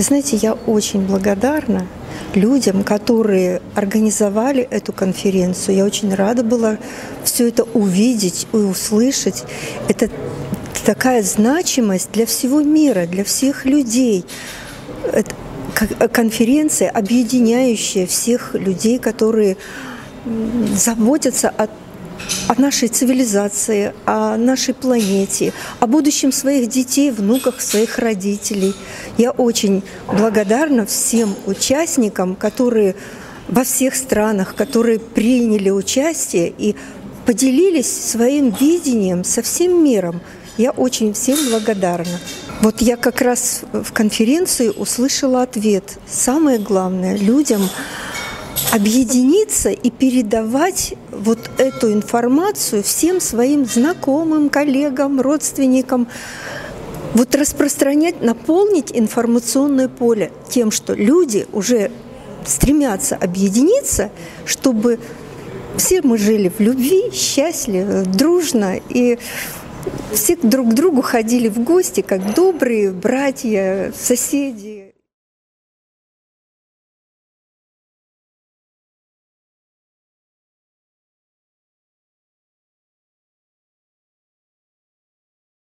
Вы знаете, я очень благодарна людям, которые организовали эту конференцию. Я очень рада была все это увидеть и услышать. Это такая значимость для всего мира, для всех людей. Это конференция, объединяющая всех людей, которые заботятся о о нашей цивилизации, о нашей планете, о будущем своих детей, внуках, своих родителей. Я очень благодарна всем участникам, которые во всех странах, которые приняли участие и поделились своим видением со всем миром. Я очень всем благодарна. Вот я как раз в конференции услышала ответ. Самое главное людям объединиться и передавать вот эту информацию всем своим знакомым, коллегам, родственникам, вот распространять, наполнить информационное поле тем, что люди уже стремятся объединиться, чтобы все мы жили в любви, счастливо, дружно и все друг к другу ходили в гости, как добрые братья, соседи.